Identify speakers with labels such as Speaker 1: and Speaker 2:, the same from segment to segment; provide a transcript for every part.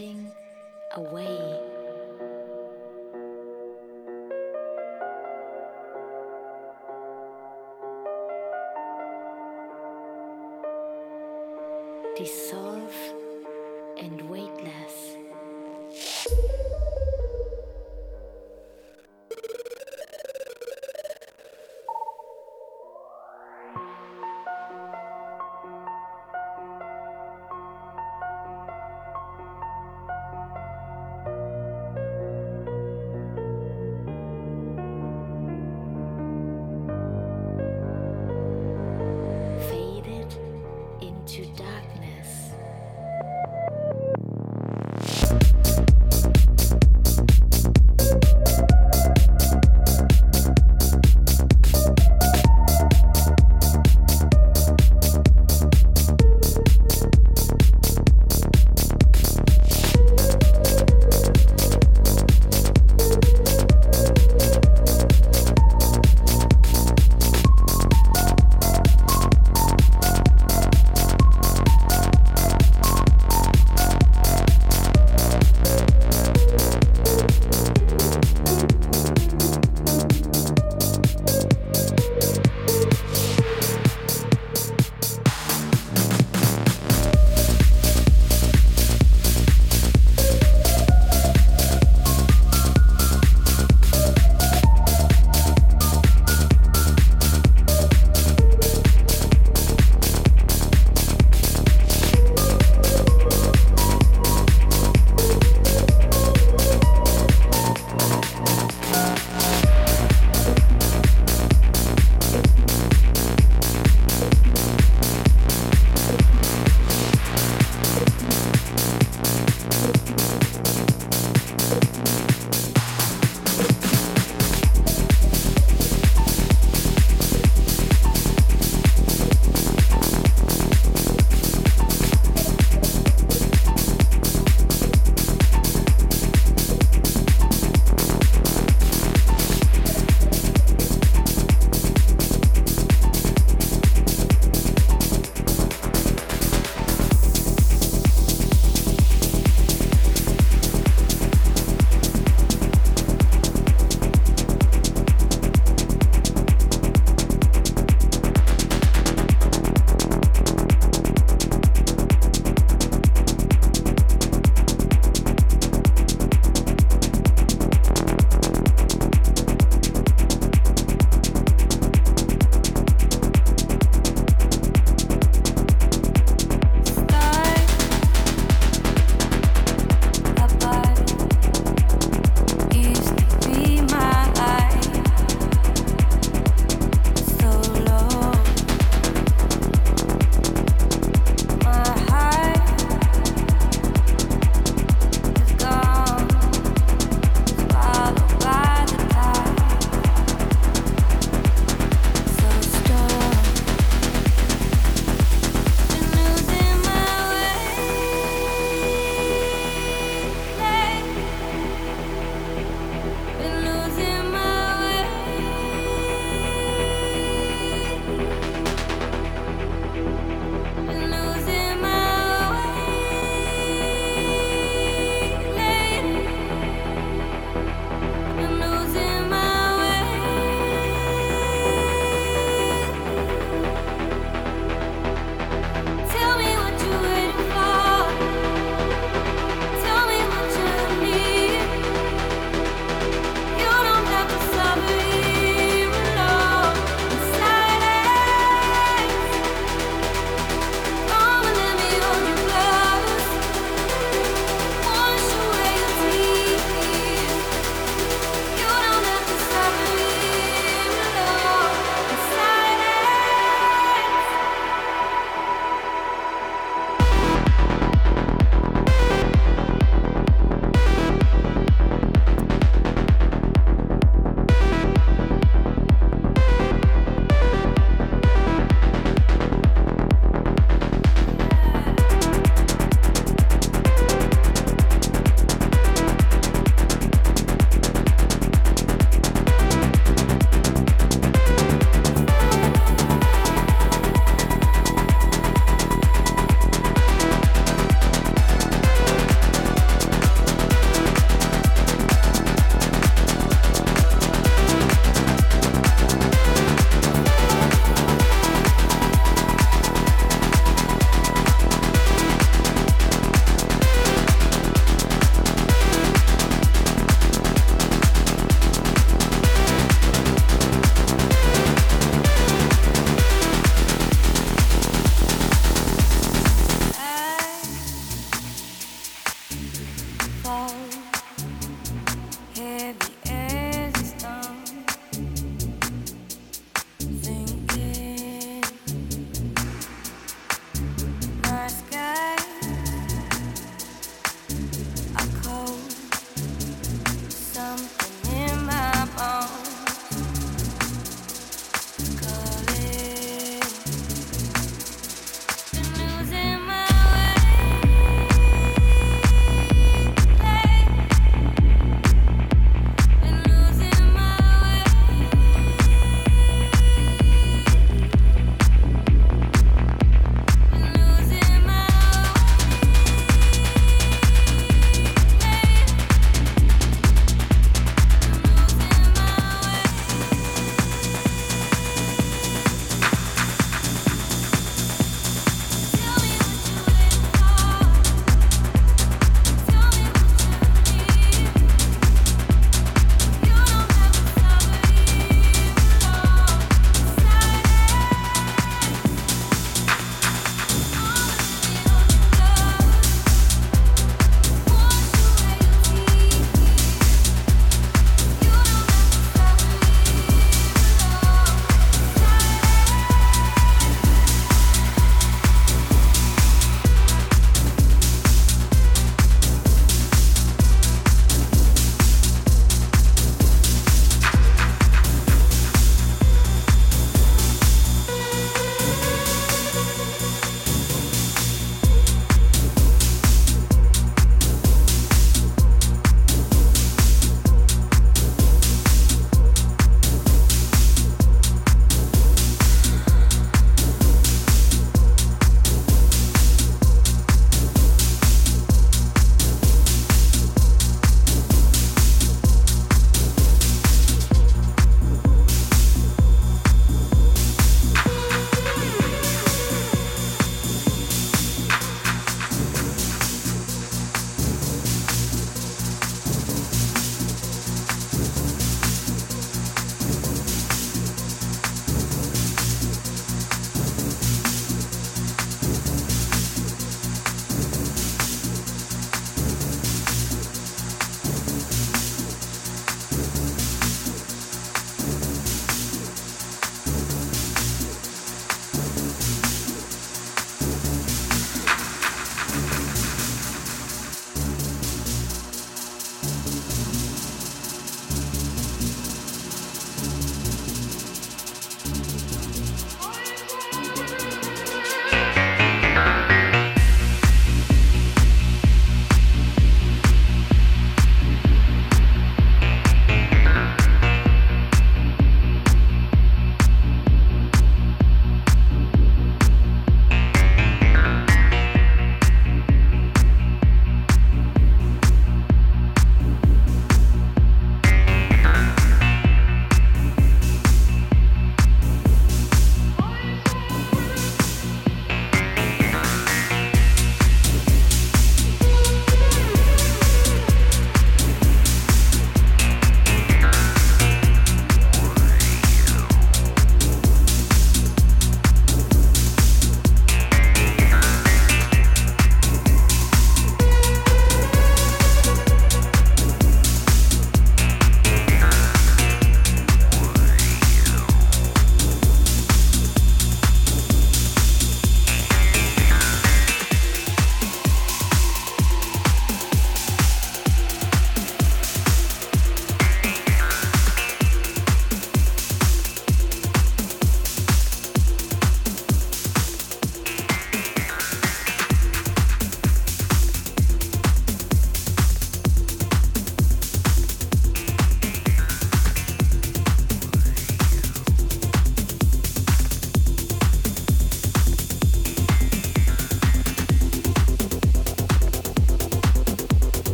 Speaker 1: Melting away. Dissolve and weightless.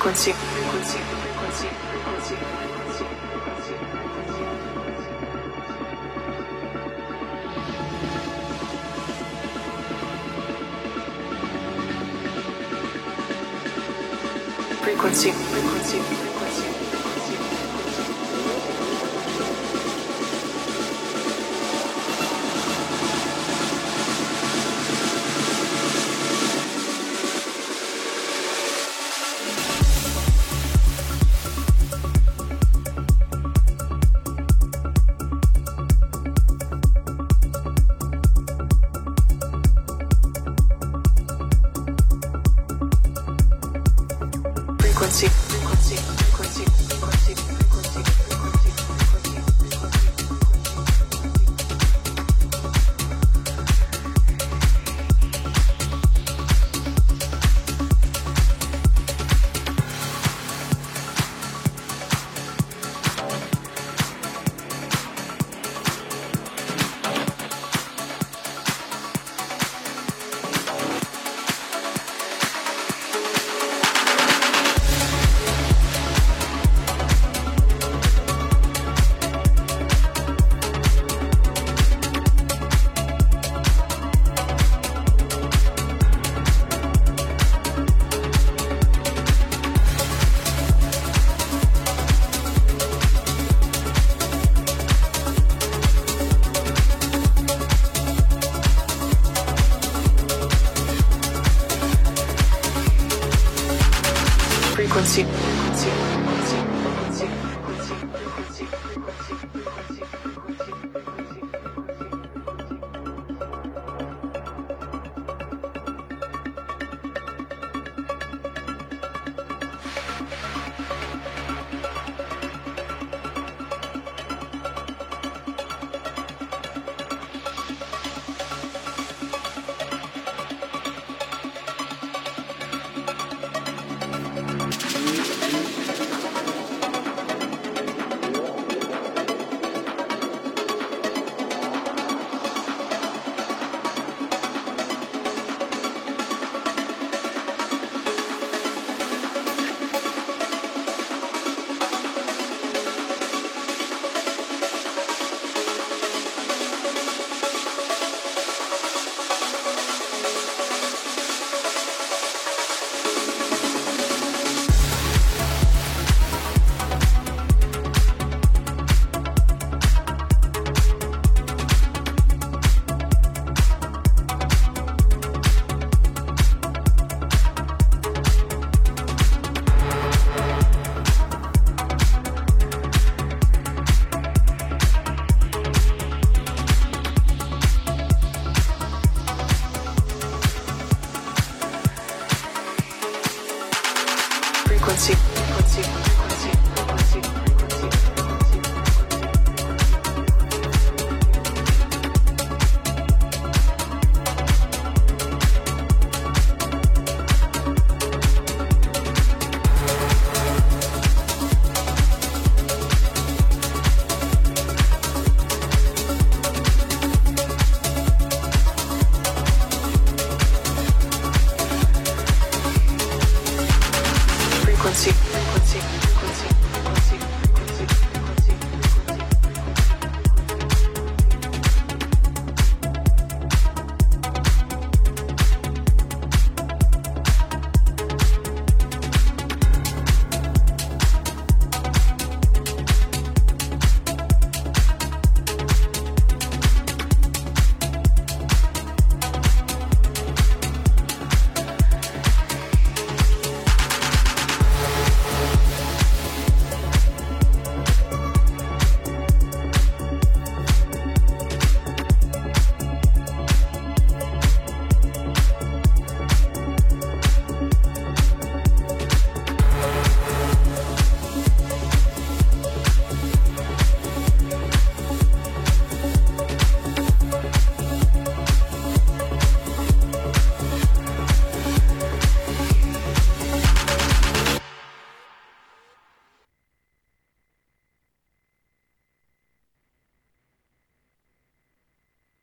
Speaker 2: Frequency,